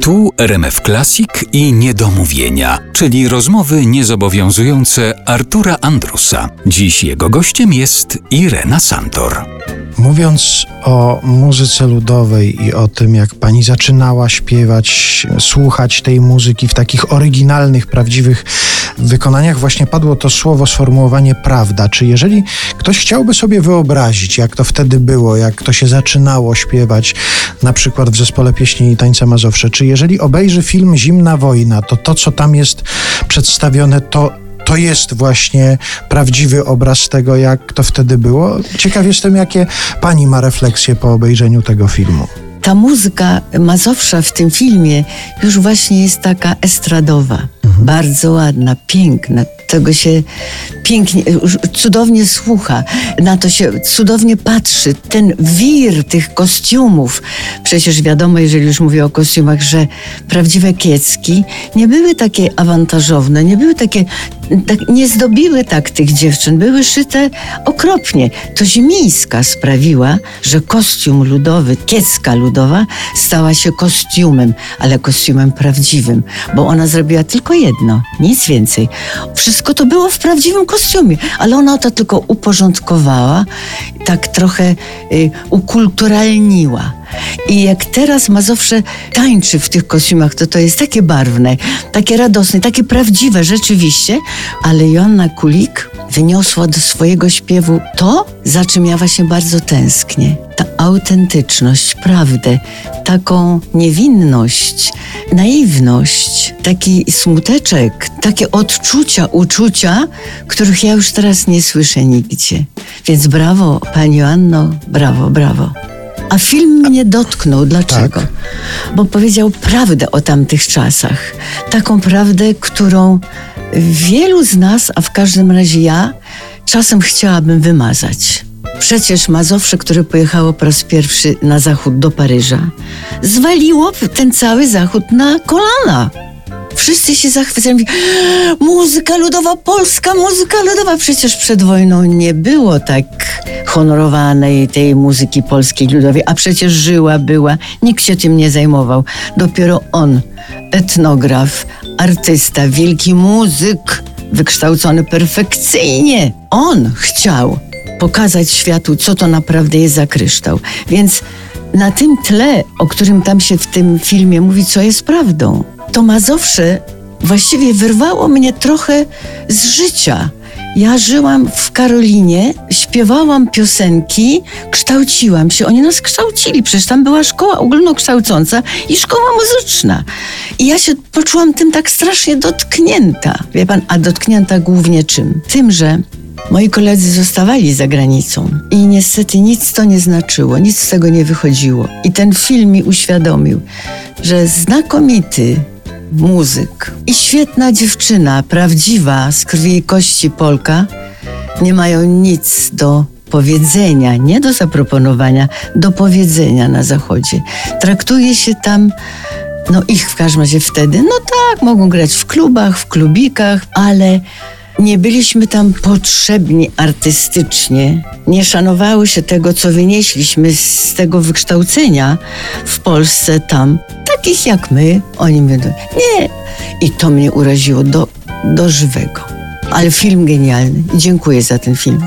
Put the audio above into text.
Tu RMF Classic i Niedomówienia, czyli rozmowy niezobowiązujące Artura Andrusa. Dziś jego gościem jest Irena Santor. Mówiąc o muzyce ludowej i o tym, jak pani zaczynała śpiewać, słuchać tej muzyki w takich oryginalnych, prawdziwych wykonaniach, właśnie padło to słowo, sformułowanie prawda. Czy jeżeli ktoś chciałby sobie wyobrazić, jak to wtedy było, jak to się zaczynało śpiewać, na przykład w zespole pieśni i tańca Mazowsze, czy jeżeli obejrzy film Zimna Wojna, to to, co tam jest przedstawione, to to jest właśnie prawdziwy obraz tego, jak to wtedy było. Ciekaw jestem, jakie pani ma refleksje po obejrzeniu tego filmu. Ta muzyka Mazowsza w tym filmie już właśnie jest taka estradowa. Mhm. Bardzo ładna, piękna. Tego się pięknie, cudownie słucha, na to się cudownie patrzy. Ten wir tych kostiumów. Przecież wiadomo, jeżeli już mówię o kostiumach, że prawdziwe kiecki nie były takie awantażowne, nie były takie, tak, nie zdobiły tak tych dziewczyn, były szyte okropnie. To Zimińska sprawiła, że kostium ludowy, kiecka ludowa stała się kostiumem, ale kostiumem prawdziwym, bo ona zrobiła tylko jedno, nic więcej. Wszystko to było w prawdziwym kostiumie, ale ona to tylko uporządkowała, tak trochę y, ukulturalniła. I jak teraz Mazowsze tańczy w tych kostiumach, to to jest takie barwne, takie radosne, takie prawdziwe rzeczywiście, ale Joanna Kulik wyniosła do swojego śpiewu to, za czym ja właśnie bardzo tęsknię. Ta autentyczność, prawdę, taką niewinność, naiwność, taki smuteczek, takie odczucia, uczucia, których ja już teraz nie słyszę nigdzie. Więc brawo, Pani Joanno, brawo, brawo. A film mnie dotknął. Dlaczego? Tak. Bo powiedział prawdę o tamtych czasach. Taką prawdę, którą wielu z nas, a w każdym razie ja, czasem chciałabym wymazać. Przecież Mazowsze, które pojechało po raz pierwszy na zachód do Paryża, zwaliło ten cały zachód na kolana. Wszyscy się zachwycali. Muzyka ludowa polska, muzyka ludowa. Przecież przed wojną nie było tak honorowanej tej muzyki polskiej ludowej, a przecież żyła, była. Nikt się tym nie zajmował. Dopiero on, etnograf, artysta, wielki muzyk, wykształcony perfekcyjnie. On chciał pokazać światu, co to naprawdę jest za kryształ. Więc na tym tle, o którym tam się w tym filmie mówi, co jest prawdą, to Mazowsze właściwie wyrwało mnie trochę z życia. Ja żyłam w Karolinie, śpiewałam piosenki, kształciłam się. Oni nas kształcili, przecież tam była szkoła ogólnokształcąca i szkoła muzyczna. I ja się poczułam tym tak strasznie dotknięta. Wie pan, a dotknięta głównie czym? Tym, że Moi koledzy zostawali za granicą i niestety nic to nie znaczyło, nic z tego nie wychodziło. I ten film mi uświadomił, że znakomity muzyk i świetna dziewczyna, prawdziwa, z krwi i kości Polka, nie mają nic do powiedzenia, nie do zaproponowania, do powiedzenia na Zachodzie. Traktuje się tam no ich w każdym razie wtedy, no tak, mogą grać w klubach, w klubikach, ale nie byliśmy tam potrzebni artystycznie, nie szanowały się tego, co wynieśliśmy z tego wykształcenia w Polsce tam, takich jak my. Oni mówią, nie. I to mnie uraziło do, do żywego. Ale film genialny. Dziękuję za ten film.